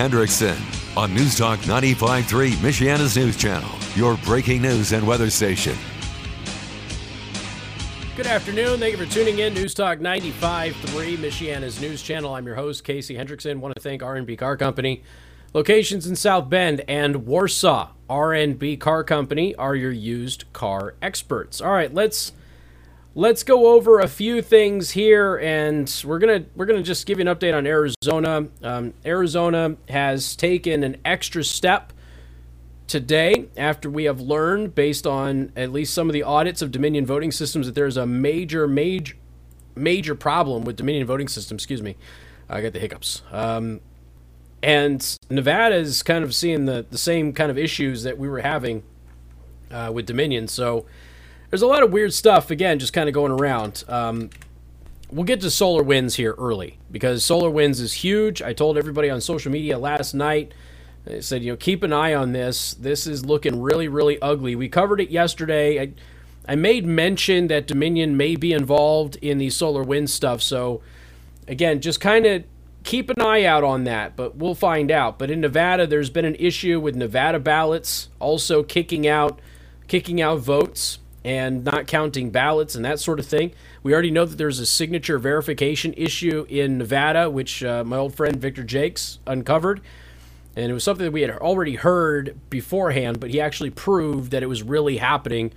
Hendrickson on News Talk 95.3, Michiana's news channel, your breaking news and weather station. Good afternoon. Thank you for tuning in. News Talk 95.3, Michiana's news channel. I'm your host, Casey Hendrickson. want to thank R&B Car Company. Locations in South Bend and Warsaw. R&B Car Company are your used car experts. All right, let's let's go over a few things here, and we're gonna we're gonna just give you an update on Arizona. Um, Arizona has taken an extra step today after we have learned, based on at least some of the audits of Dominion voting systems, that there's a major major major problem with Dominion voting system. Excuse me, I got the hiccups. Um, and Nevada is kind of seeing the the same kind of issues that we were having uh, with Dominion. So there's a lot of weird stuff again, just kind of going around. Um, we'll get to Solar Winds here early because Solar Winds is huge. I told everybody on social media last night. I said, you know, keep an eye on this. This is looking really, really ugly. We covered it yesterday. I, I made mention that Dominion may be involved in the Solar Wind stuff. So, again, just kind of keep an eye out on that, but we'll find out. But in Nevada, there's been an issue with Nevada ballots also kicking out, kicking out votes and not counting ballots and that sort of thing. We already know that there's a signature verification issue in Nevada, which uh, my old friend Victor Joecks uncovered. And it was something that we had already heard beforehand, but he actually proved that it was really happening.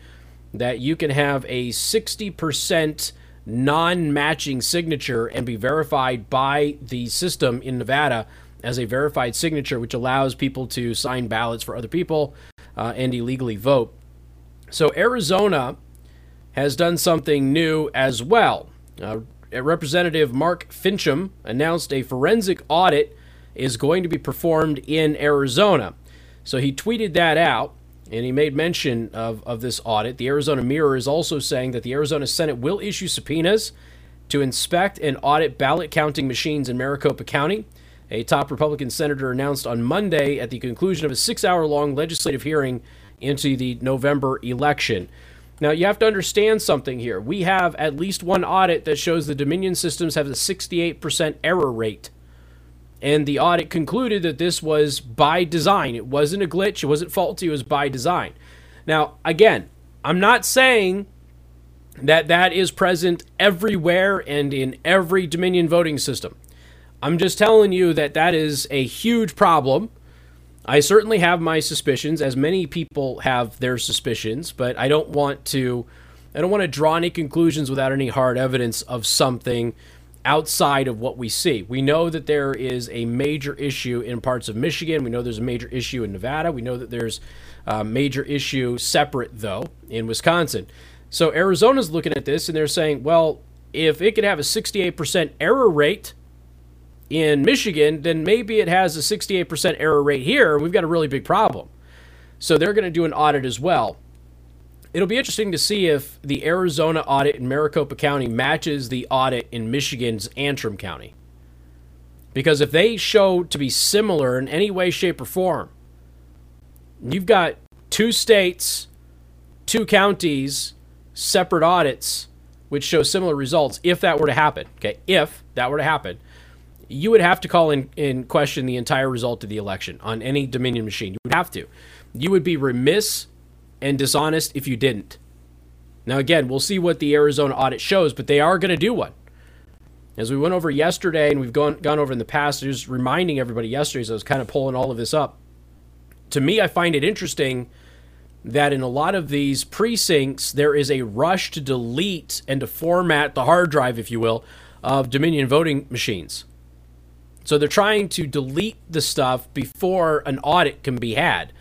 That you can have a 60% non matching signature and be verified by the system in Nevada as a verified signature, which allows people to sign ballots for other people uh, and illegally vote. So Arizona has done something new as well. Uh, Representative Mark Finchem announced a forensic audit is going to be performed in Arizona. So he tweeted that out and he made mention of, of this audit. The Arizona Mirror is also saying that the Arizona Senate will issue subpoenas to inspect and audit ballot counting machines in Maricopa County. A top Republican senator announced on Monday at the conclusion of a six hour long legislative hearing into the November election. Now, you have to understand something here. We have at least one audit that shows the Dominion systems have a 68% error rate. And the audit concluded that this was by design. It wasn't a glitch, it wasn't faulty, it was by design. Now, again, I'm not saying that that is present everywhere and in every Dominion voting system. I'm just telling you that that is a huge problem I certainly have my suspicions, as many people have their suspicions, but I don't want to. I don't want to draw any conclusions without any hard evidence of something outside of what we see. We know that there is a major issue in parts of Michigan. We know there's a major issue in Nevada. We know that there's a major issue separate, though, in Wisconsin. So Arizona's looking at this and they're saying, well, if it could have a 68% error rate, in Michigan, then maybe it has a 68% error rate here. We've got a really big problem. So they're going to do an audit as well. It'll be interesting to see if the Arizona audit in Maricopa County matches the audit in Michigan's Antrim County. Because if they show to be similar in any way, shape, or form, you've got two states, two counties, separate audits, which show similar results if that were to happen. Okay, if that were to happen you would have to call in, in question the entire result of the election on any Dominion machine. You would have to. You would be remiss and dishonest if you didn't. Now, again, we'll see what the Arizona audit shows, but they are going to do one. As we went over yesterday and we've gone, gone over in the past, just reminding everybody yesterday as I was kind of pulling all of this up. To me, I find it interesting that in a lot of these precincts, there is a rush to delete and to format the hard drive, if you will, of Dominion voting machines. So they're trying to delete the stuff before an audit can be had.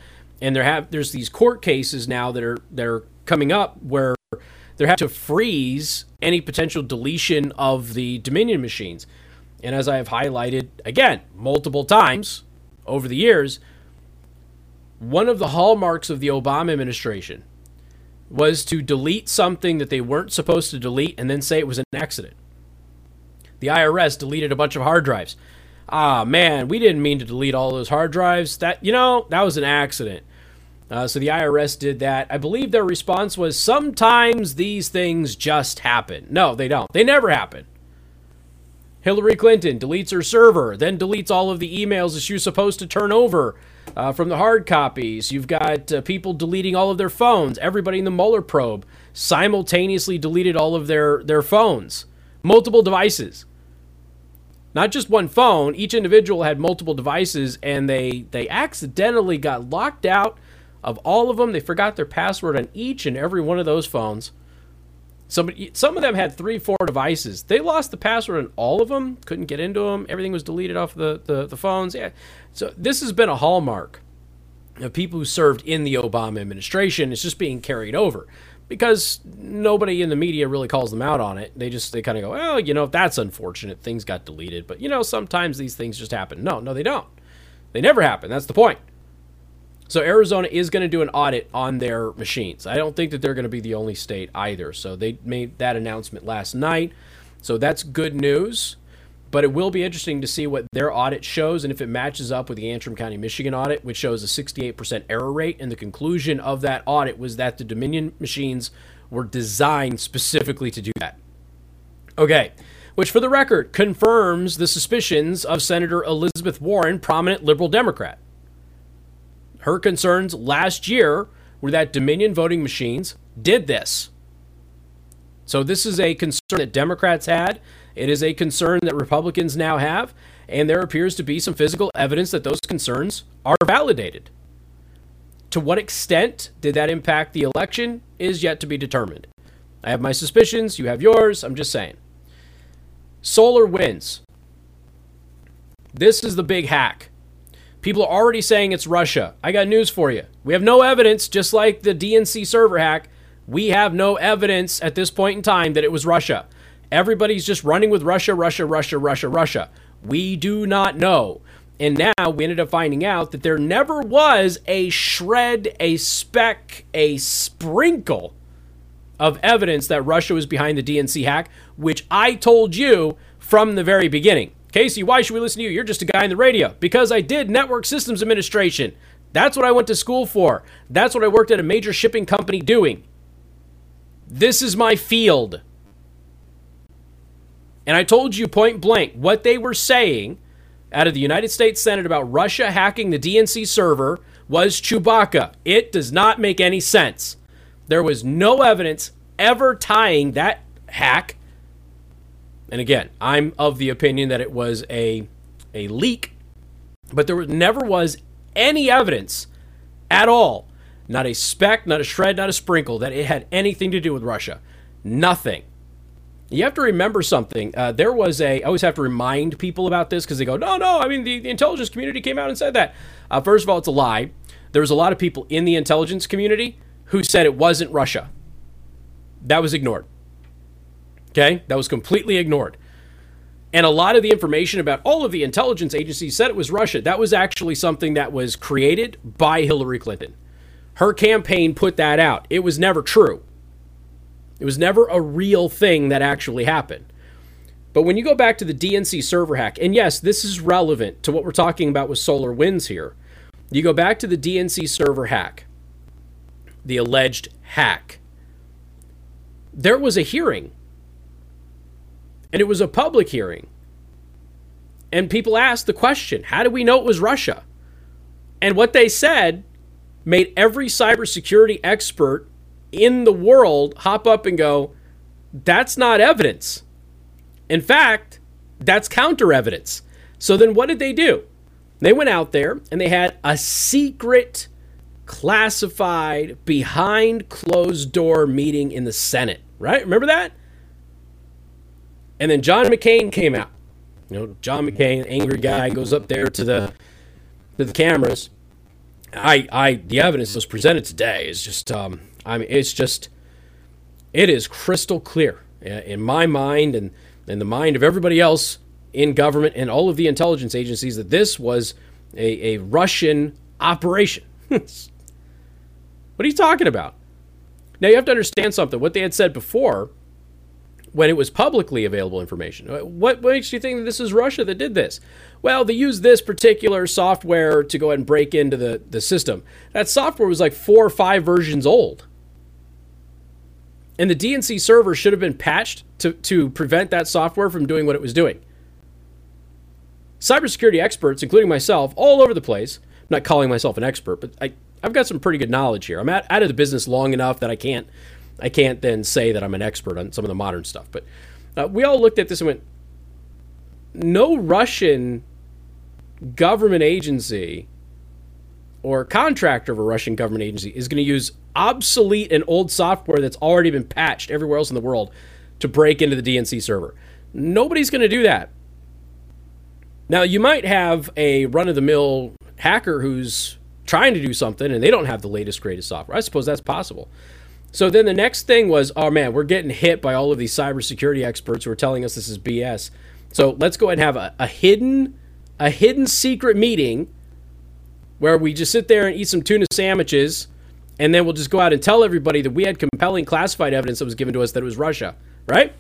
And there have there's these court cases now that are that are coming up where they have to freeze any potential deletion of the Dominion machines. And as I have highlighted again multiple times over the years, one of the hallmarks of the Obama administration was to delete something that they weren't supposed to delete and then say it was an accident. The IRS deleted a bunch of hard drives ah, man, we didn't mean to delete all those hard drives. That, you know, that was an accident. Uh, so the IRS did that. I believe their response was sometimes these things just happen. No, they don't. They never happen. Hillary Clinton deletes her server, then deletes all of the emails that she was supposed to turn over uh, from the hard copies. You've got uh, people deleting all of their phones. Everybody in the Mueller probe simultaneously deleted all of their, their phones, multiple devices. Not just one phone. Each individual had multiple devices, and they they accidentally got locked out of all of them. They forgot their password on each and every one of those phones. Somebody, some of them had three, four devices. They lost the password on all of them. Couldn't get into them. Everything was deleted off the, the, the phones. Yeah. So this has been a hallmark of people who served in the Obama administration. It's just being carried over because nobody in the media really calls them out on it. They just they kind of go, well, you know, that's unfortunate. Things got deleted, but you know, sometimes these things just happen. No, no, they don't. They never happen. That's the point. So Arizona is going to do an audit on their machines. I don't think that they're going to be the only state either. So they made that announcement last night. So that's good news. But it will be interesting to see what their audit shows and if it matches up with the Antrim County, Michigan audit, which shows a 68% error rate. And the conclusion of that audit was that the Dominion machines were designed specifically to do that. Okay, which for the record confirms the suspicions of Senator Elizabeth Warren, prominent liberal Democrat. Her concerns last year were that Dominion voting machines did this. So this is a concern that Democrats had it is a concern that Republicans now have, and there appears to be some physical evidence that those concerns are validated. To what extent did that impact the election is yet to be determined. I have my suspicions, you have yours, I'm just saying. SolarWinds. This is the big hack. People are already saying it's Russia. I got news for you. We have no evidence, just like the DNC server hack. We have no evidence at this point in time that it was Russia. Everybody's just running with Russia, Russia, Russia, Russia, Russia. We do not know. And now we ended up finding out that there never was a shred, a speck, a sprinkle of evidence that Russia was behind the DNC hack, which I told you from the very beginning. Casey, why should we listen to you? You're just a guy in the radio. Because I did network systems administration. That's what I went to school for. That's what I worked at a major shipping company doing. This is my field. And I told you point blank what they were saying out of the United States Senate about Russia hacking the DNC server was Chewbacca. It does not make any sense. There was no evidence ever tying that hack. And again, I'm of the opinion that it was a, a leak, but there was, never was any evidence at all, not a speck, not a shred, not a sprinkle, that it had anything to do with Russia. Nothing. You have to remember something. Uh, there was a. I always have to remind people about this because they go, no, no. I mean, the, the intelligence community came out and said that. Uh, first of all, it's a lie. There was a lot of people in the intelligence community who said it wasn't Russia. That was ignored. Okay, that was completely ignored. And a lot of the information about all of the intelligence agencies said it was Russia. That was actually something that was created by Hillary Clinton. Her campaign put that out. It was never true. It was never a real thing that actually happened. But when you go back to the DNC server hack, and yes, this is relevant to what we're talking about with Solar Winds here. You go back to the DNC server hack, the alleged hack. There was a hearing, and it was a public hearing. And people asked the question how do we know it was Russia? And what they said made every cybersecurity expert in the world hop up and go, that's not evidence. In fact, that's counter evidence. So then what did they do? They went out there and they had a secret, classified, behind closed door meeting in the Senate, right? Remember that? And then John McCain came out. You know, John McCain, angry guy, goes up there to the to the cameras. I, I, the evidence that was presented today is just um, I mean, it's just, it is crystal clear in my mind and in the mind of everybody else in government and all of the intelligence agencies that this was a, a Russian operation. what are you talking about? Now, you have to understand something. What they had said before, when it was publicly available information, uh, what, makes you think that this is Russia that did this? Well, they used this particular software to go ahead and break into the, the system. That software was like four or five versions old. And the DNC server should have been patched to, to prevent that software from doing what it was doing. cybersecurity experts, including myself, all over the place. I'm not calling myself an expert, but I, I've got some pretty good knowledge here. I'm at, out of the business long enough that I can't I can't then say that I'm an expert on some of the modern stuff. But uh, we all looked at this and went, no Russian government agency or contractor of a Russian government agency is going to use obsolete and old software that's already been patched everywhere else in the world to break into the DNC server. Nobody's going to do that. Now, you might have a run of the mill hacker who's trying to do something and they don't have the latest, greatest software. I suppose that's possible. So then the next thing was, oh man, we're getting hit by all of these cybersecurity experts who are telling us this is BS. So let's go ahead and have a, a hidden, a hidden secret meeting where we just sit there and eat some tuna sandwiches, and then we'll just go out and tell everybody that we had compelling classified evidence that was given to us that it was Russia, right?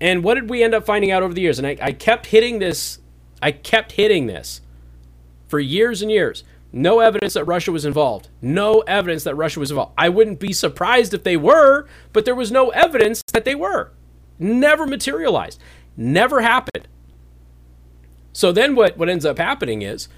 And what did we end up finding out over the years? And I, I kept hitting this, I kept hitting this for years and years. No evidence that Russia was involved. No evidence that Russia was involved. I wouldn't be surprised if they were, but there was no evidence that they were. Never materialized. Never happened. So then what, what ends up happening is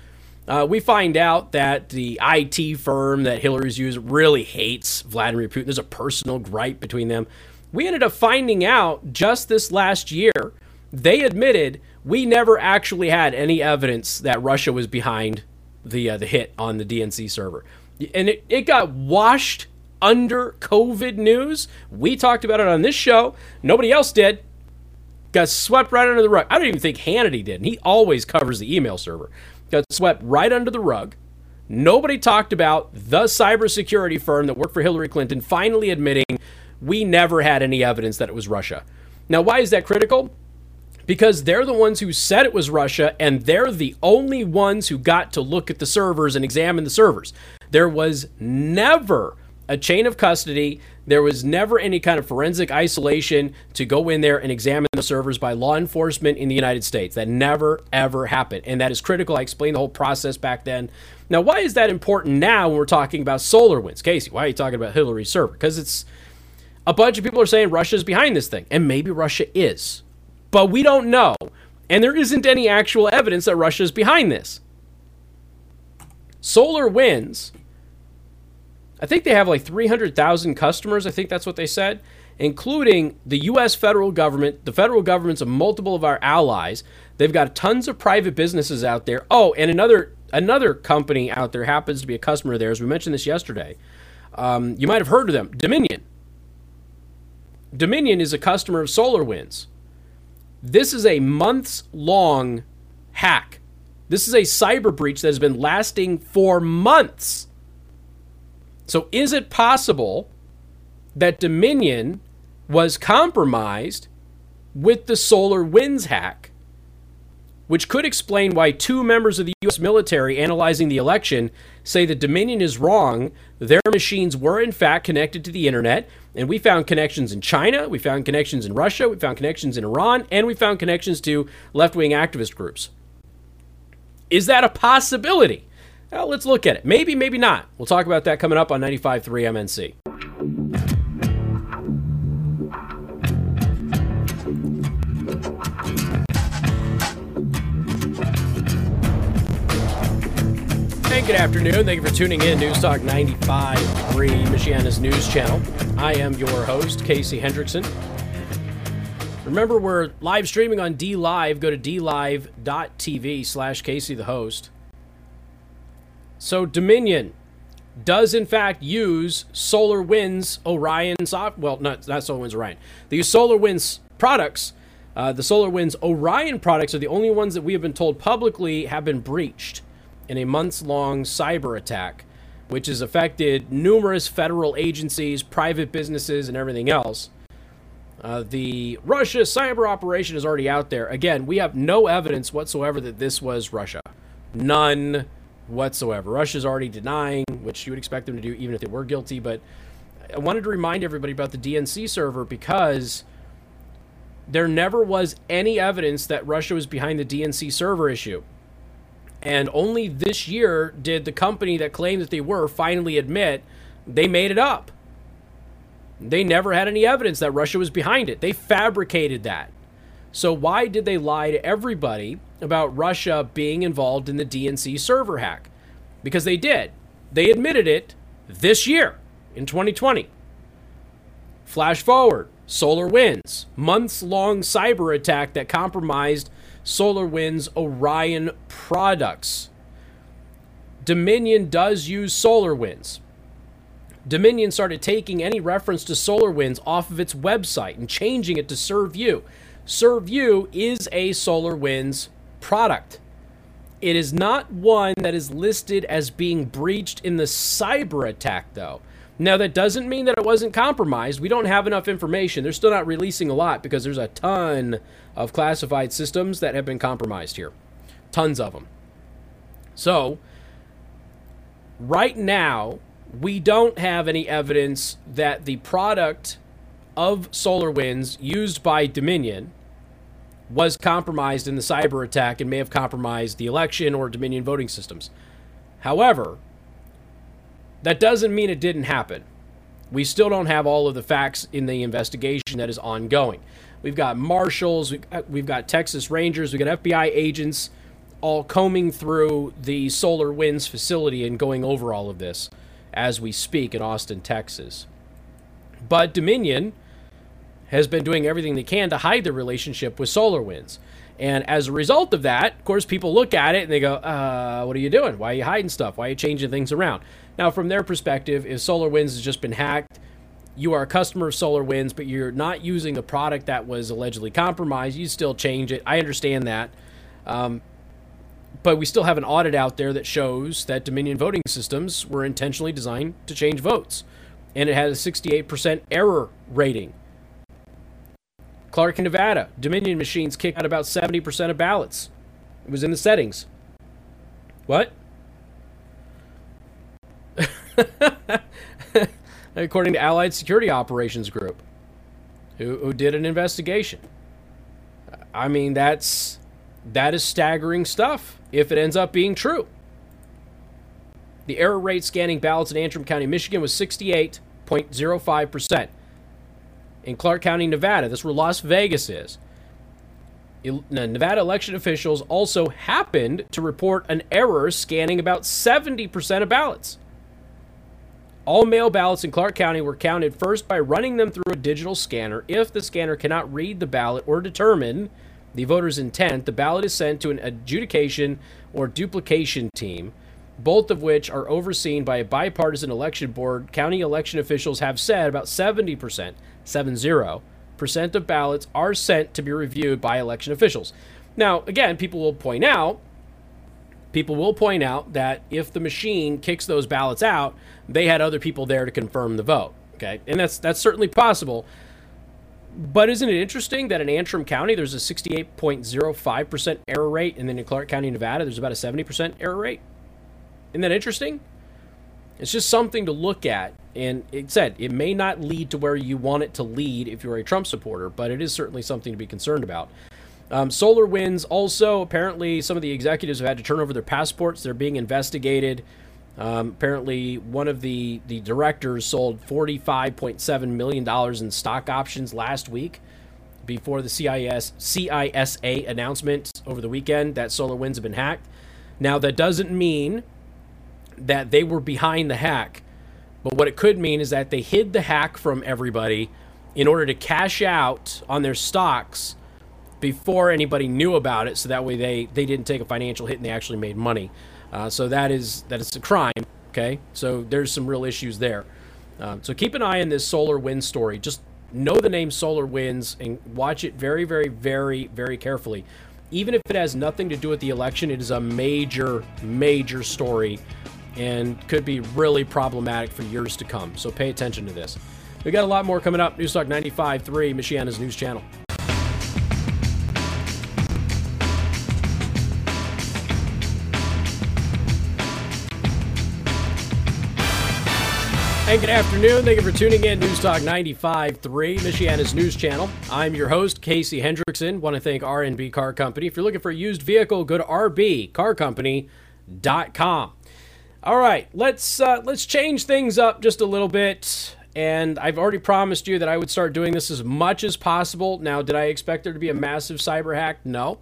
uh, we find out that the IT firm that Hillary's used really hates Vladimir Putin. There's a personal gripe between them. We ended up finding out just this last year, they admitted we never actually had any evidence that Russia was behind the uh, the hit on the DNC server, and it, it got washed under COVID news. We talked about it on this show. Nobody else did. Got swept right under the rug. I don't even think Hannity did, and he always covers the email server. Got swept right under the rug. Nobody talked about the cybersecurity firm that worked for Hillary Clinton finally admitting we never had any evidence that it was Russia. Now, why is that critical? because they're the ones who said it was Russia, and they're the only ones who got to look at the servers and examine the servers. There was never a chain of custody. There was never any kind of forensic isolation to go in there and examine the servers by law enforcement in the United States. That never, ever happened. And that is critical. I explained the whole process back then. Now, why is that important now when we're talking about SolarWinds? Casey, why are you talking about Hillary's server? Because it's a bunch of people are saying Russia's behind this thing. And maybe Russia is but we don't know. And there isn't any actual evidence that Russia is behind this. SolarWinds, I think they have like 300,000 customers. I think that's what they said, including the U.S. federal government, the federal governments of multiple of our allies. They've got tons of private businesses out there. Oh, and another another company out there happens to be a customer of theirs. We mentioned this yesterday. Um, you might have heard of them, Dominion. Dominion is a customer of SolarWinds. This is a months long hack. This is a cyber breach that has been lasting for months. So, is it possible that Dominion was compromised with the solar winds hack? Which could explain why two members of the U.S. military analyzing the election say that Dominion is wrong. Their machines were, in fact, connected to the internet. And we found connections in China, we found connections in Russia, we found connections in Iran, and we found connections to left wing activist groups. Is that a possibility? Well, let's look at it. Maybe, maybe not. We'll talk about that coming up on 95.3 MNC. Hey, good afternoon. Thank you for tuning in. News Talk 95.3, Michiana's news channel. I am your host, Casey Hendrickson. Remember, we're live streaming on DLive. Go to dlive.tv slash Casey the host. So, Dominion does in fact use SolarWinds Orion soft. Well, not not SolarWinds Orion. They use SolarWinds products. Uh, the SolarWinds Orion products are the only ones that we have been told publicly have been breached in a months long cyber attack, which has affected numerous federal agencies, private businesses, and everything else. Uh, the Russia cyber operation is already out there. Again, we have no evidence whatsoever that this was Russia. None whatsoever. Russia's already denying, which you would expect them to do even if they were guilty. But I wanted to remind everybody about the DNC server because there never was any evidence that Russia was behind the DNC server issue. And only this year did the company that claimed that they were finally admit they made it up. They never had any evidence that Russia was behind it. They fabricated that. So why did they lie to everybody about Russia being involved in the DNC server hack because they did. They admitted it this year in 2020. Flash forward, SolarWinds, months long cyber attack that compromised SolarWinds Orion products. Dominion does use SolarWinds. Dominion started taking any reference to SolarWinds off of its website and changing it to Serv-U. Serve You is a SolarWinds product. It is not one that is listed as being breached in the cyber attack, though. Now, that doesn't mean that it wasn't compromised. We don't have enough information. They're still not releasing a lot because there's a ton of classified systems that have been compromised here. Tons of them. So, right now, we don't have any evidence that the product of SolarWinds used by Dominion was compromised in the cyber attack and may have compromised the election or Dominion voting systems. However, that doesn't mean it didn't happen. We still don't have all of the facts in the investigation that is ongoing. We've got marshals, we've uh, got Texas Rangers, we've got FBI agents all combing through the SolarWinds facility and going over all of this as we speak in Austin, Texas. But Dominion has been doing everything they can to hide their relationship with SolarWinds. And as a result of that, of course, people look at it and they go, uh, what are you doing? Why are you hiding stuff? Why are you changing things around? Now, from their perspective, if SolarWinds has just been hacked, you are a customer of SolarWinds, but you're not using the product that was allegedly compromised, you still change it. I understand that. Um, but we still have an audit out there that shows that Dominion voting systems were intentionally designed to change votes. And it had a 68% error rating. Clark, Nevada, Dominion machines kick out about 70% of ballots. It was in the settings. What? According to Allied Security Operations Group, who, who did an investigation. I mean, that's that is staggering stuff if it ends up being true. The error rate scanning ballots in Antrim County, Michigan was 68.05%. In Clark County, Nevada, that's where Las Vegas is. Nevada election officials also happened to report an error scanning about 70% of ballots. All mail ballots in Clark County were counted first by running them through a digital scanner. If the scanner cannot read the ballot or determine the voter's intent, the ballot is sent to an adjudication or duplication team, both of which are overseen by a bipartisan election board. County election officials have said about 70%, 70 percent of ballots are sent to be reviewed by election officials. Now, again, people will point out people will point out that if the machine kicks those ballots out, they had other people there to confirm the vote. Okay, and that's that's certainly possible. But isn't it interesting that in Antrim County there's a 68.05% error rate, and then in Clark County, Nevada, there's about a 70% error rate? Isn't that interesting? It's just something to look at. And it said it may not lead to where you want it to lead if you're a Trump supporter, but it is certainly something to be concerned about. Um, SolarWinds also, apparently, some of the executives have had to turn over their passports. They're being investigated. Um, apparently, one of the, the directors sold $45.7 million in stock options last week before the CIS, CISA announcement over the weekend that solar winds have been hacked. Now, that doesn't mean that they were behind the hack, but what it could mean is that they hid the hack from everybody in order to cash out on their stocks before anybody knew about it so that way they, they didn't take a financial hit and they actually made money. Uh, so that is that is a crime. Okay, so there's some real issues there. Um, so keep an eye on this solar wind story. Just know the name Solar Winds and watch it very, very, very, very carefully. Even if it has nothing to do with the election, it is a major, major story and could be really problematic for years to come. So pay attention to this. We got a lot more coming up. Newstalk 95.3, Michiana's news channel. And good afternoon. Thank you for tuning in. News Talk 95.3, Michiana's news channel. I'm your host, Casey Hendrickson. Want to thank R&B Car Company. If you're looking for a used vehicle, go to rbcarcompany.com. All right, let's uh, let's change things up just a little bit. And I've already promised you that I would start doing this as much as possible. Now, did I expect there to be a massive cyber hack? No.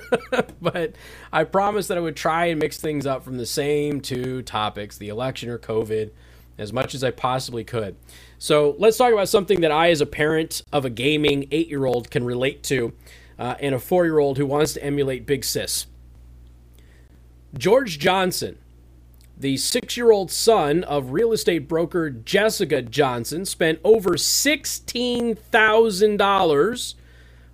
but I promised that I would try and mix things up from the same two topics the election or COVID as much as I possibly could. So let's talk about something that I, as a parent of a gaming eight year old, can relate to, uh, and a four year old who wants to emulate Big Sis. George Johnson, the six year old son of real estate broker Jessica Johnson, spent over $16,000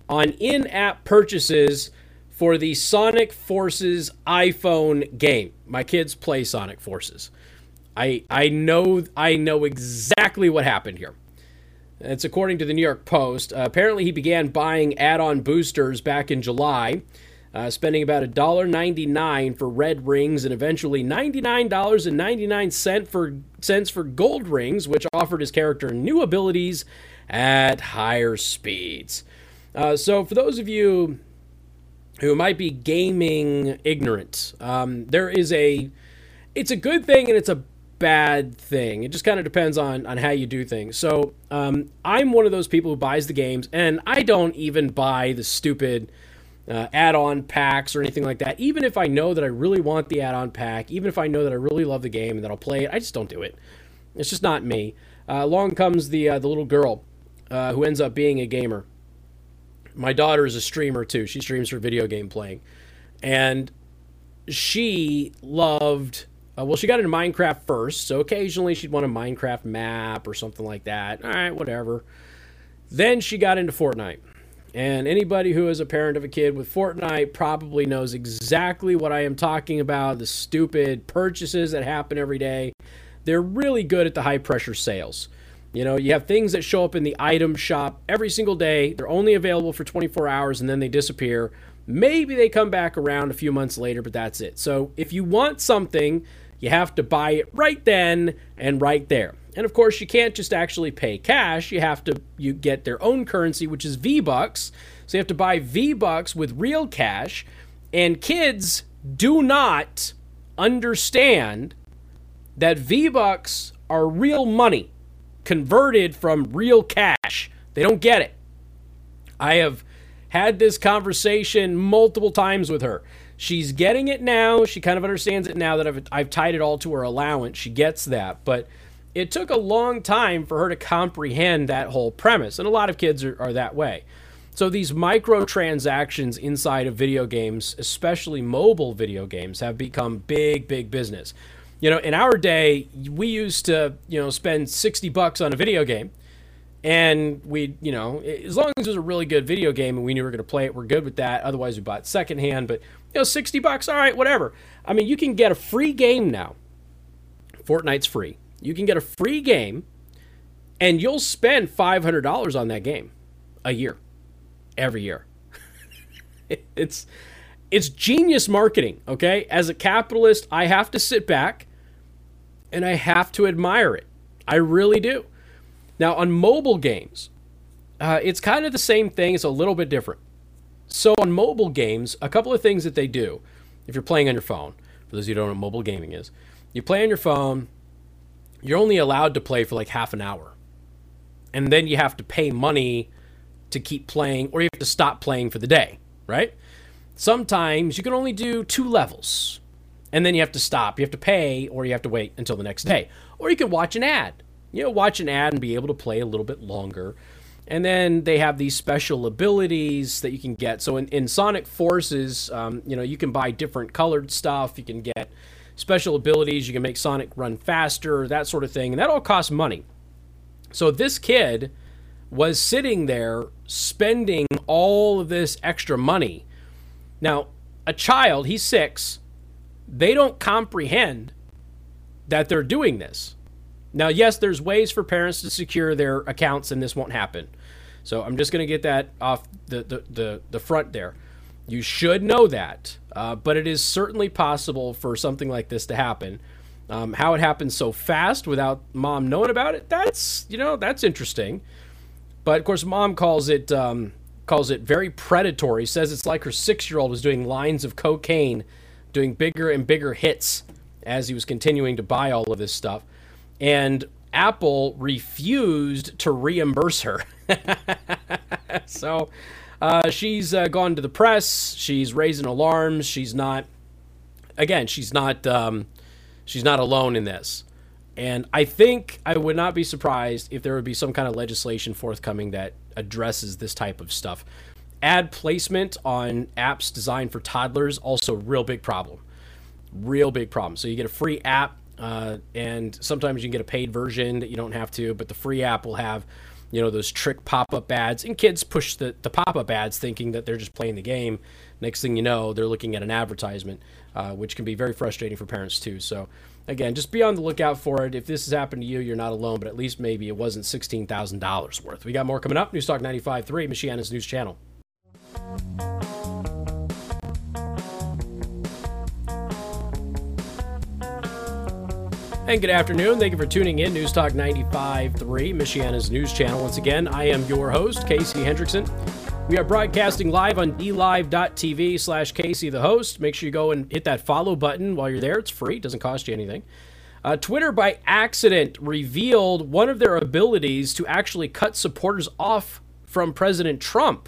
on in app purchases for the Sonic Forces iPhone game. My kids play Sonic Forces. I I know I know exactly what happened here. It's according to the New York Post. Uh, apparently, he began buying add-on boosters back in July, uh, spending about $1.99 for red rings and eventually $99.99 for cents for gold rings, which offered his character new abilities at higher speeds. Uh, so, for those of you who might be gaming ignorant, um, there is a it's a good thing and it's a bad thing. It just kind of depends on on how you do things. So um, I'm one of those people who buys the games, and I don't even buy the stupid uh, add-on packs or anything like that. Even if I know that I really want the add-on pack, even if I know that I really love the game and that I'll play it, I just don't do it. It's just not me. Uh, along comes the uh, the little girl uh, who ends up being a gamer. My daughter is a streamer too. She streams her video game playing, and she loved uh, well, she got into Minecraft first, so occasionally she'd want a Minecraft map or something like that. All right, whatever. Then she got into Fortnite. And anybody who is a parent of a kid with Fortnite probably knows exactly what I am talking about the stupid purchases that happen every day. They're really good at the high pressure sales. You know, you have things that show up in the item shop every single day. They're only available for 24 hours and then they disappear. Maybe they come back around a few months later, but that's it. So if you want something you have to buy it right then and right there. And of course, you can't just actually pay cash. You have to you get their own currency, which is V-bucks. So you have to buy V-bucks with real cash. And kids do not understand that V-bucks are real money converted from real cash. They don't get it. I have had this conversation multiple times with her. She's getting it now. She kind of understands it now that I've, I've tied it all to her allowance. She gets that. But it took a long time for her to comprehend that whole premise. And a lot of kids are, are that way. So these microtransactions inside of video games, especially mobile video games, have become big, big business. You know, in our day, we used to, you know, spend 60 bucks on a video game and we, you know, as long as it was a really good video game and we knew we were going to play it, we're good with that. Otherwise, we bought secondhand. But you know, sixty bucks, all right, whatever. I mean, you can get a free game now. Fortnite's free. You can get a free game, and you'll spend five hundred dollars on that game a year, every year. it's it's genius marketing. Okay, as a capitalist, I have to sit back and I have to admire it. I really do. Now, on mobile games, uh, it's kind of the same thing. It's a little bit different. So, on mobile games, a couple of things that they do, if you're playing on your phone, for those of you who don't know what mobile gaming is, you play on your phone, you're only allowed to play for like half an hour. And then you have to pay money to keep playing, or you have to stop playing for the day, right? Sometimes you can only do two levels, and then you have to stop. You have to pay, or you have to wait until the next day. Or you can watch an ad you know, watch an ad and be able to play a little bit longer. And then they have these special abilities that you can get. So in, in Sonic Forces, um, you know, you can buy different colored stuff. You can get special abilities. You can make Sonic run faster, that sort of thing. And that all costs money. So this kid was sitting there spending all of this extra money. Now, a child, he's six, they don't comprehend that they're doing this. Now, yes, there's ways for parents to secure their accounts, and this won't happen. So I'm just going to get that off the, the, the, the, front there. You should know that, uh, but it is certainly possible for something like this to happen. Um, how it happened so fast without mom knowing about it, that's, you know, that's interesting. But of course, mom calls it, um, calls it very predatory, says it's like her six year old was doing lines of cocaine, doing bigger and bigger hits as he was continuing to buy all of this stuff and Apple refused to reimburse her. so Uh, she's uh, gone to the press. She's raising alarms. She's not. Again, she's not. Um, she's not alone in this. And I think I would not be surprised if there would be some kind of legislation forthcoming that addresses this type of stuff. Ad placement on apps designed for toddlers also real big problem. Real big problem. So you get a free app, uh, and sometimes you can get a paid version that you don't have to, but the free app will have, you know, those trick pop-up ads, and kids push the, the pop-up ads thinking that they're just playing the game. Next thing you know, they're looking at an advertisement, uh, which can be very frustrating for parents too. So again, just be on the lookout for it. If this has happened to you, you're not alone, but at least maybe it wasn't $16,000 worth. We got more coming up. news Newstalk 95.3, Michiana's news channel. And good afternoon. Thank you for tuning in. News Talk 95.3, Michiana's news channel. Once again, I am your host, Casey Hendrickson. We are broadcasting live on dlive.tv slash Casey the host. Make sure you go and hit that follow button while you're there. It's free, it doesn't cost you anything. Uh, Twitter, by accident, revealed one of their abilities to actually cut supporters off from President Trump.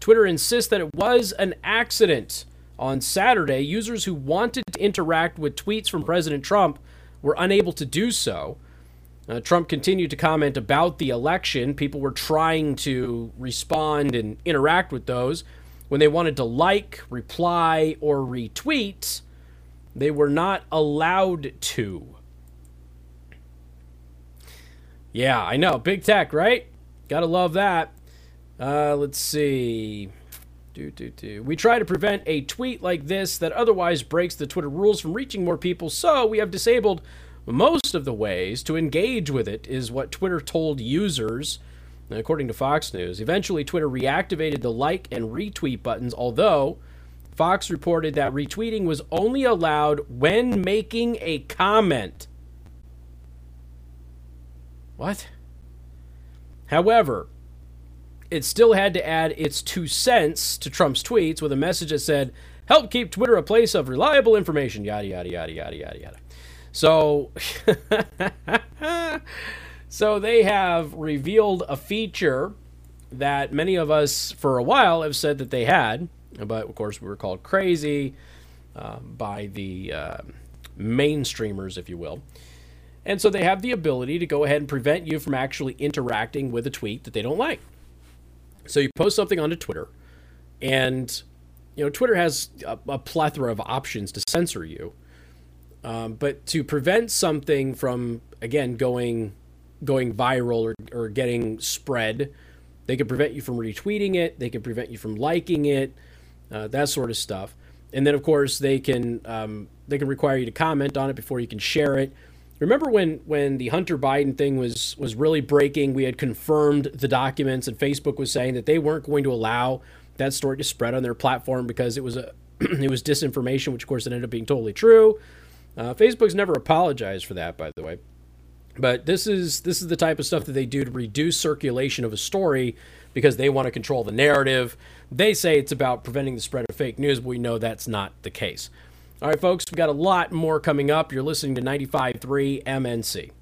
Twitter insists that it was an accident. On Saturday, users who wanted to interact with tweets from President Trump were unable to do so. Uh, Trump continued to comment about the election. People were trying to respond and interact with those. When they wanted to like, reply, or retweet, they were not allowed to. Yeah, I know. Big tech, right? Gotta love that. Uh, let's see. Do, do, do. We try to prevent a tweet like this that otherwise breaks the Twitter rules from reaching more people, so we have disabled most of the ways to engage with it, is what Twitter told users, according to Fox News. Eventually, Twitter reactivated the like and retweet buttons, although Fox reported that retweeting was only allowed when making a comment. What? However, it still had to add its two cents to Trump's tweets with a message that said, help keep Twitter a place of reliable information, yada, yada, yada, yada, yada, yada. So, so they have revealed a feature that many of us for a while have said that they had, but of course we were called crazy uh, by the uh, mainstreamers, if you will. And so they have the ability to go ahead and prevent you from actually interacting with a tweet that they don't like. So you post something onto Twitter, and you know Twitter has a, a plethora of options to censor you. Um, but to prevent something from again going going viral or, or getting spread, they can prevent you from retweeting it. They can prevent you from liking it, uh, that sort of stuff. And then of course they can um, they can require you to comment on it before you can share it. Remember when when the Hunter Biden thing was was really breaking? We had confirmed the documents, and Facebook was saying that they weren't going to allow that story to spread on their platform because it was a it was disinformation, which of course it ended up being totally true. Uh, Facebook's never apologized for that, by the way. But this is this is the type of stuff that they do to reduce circulation of a story because they want to control the narrative. They say it's about preventing the spread of fake news, but we know that's not the case. All right, folks, we got a lot more coming up. You're listening to 95.3 MNC.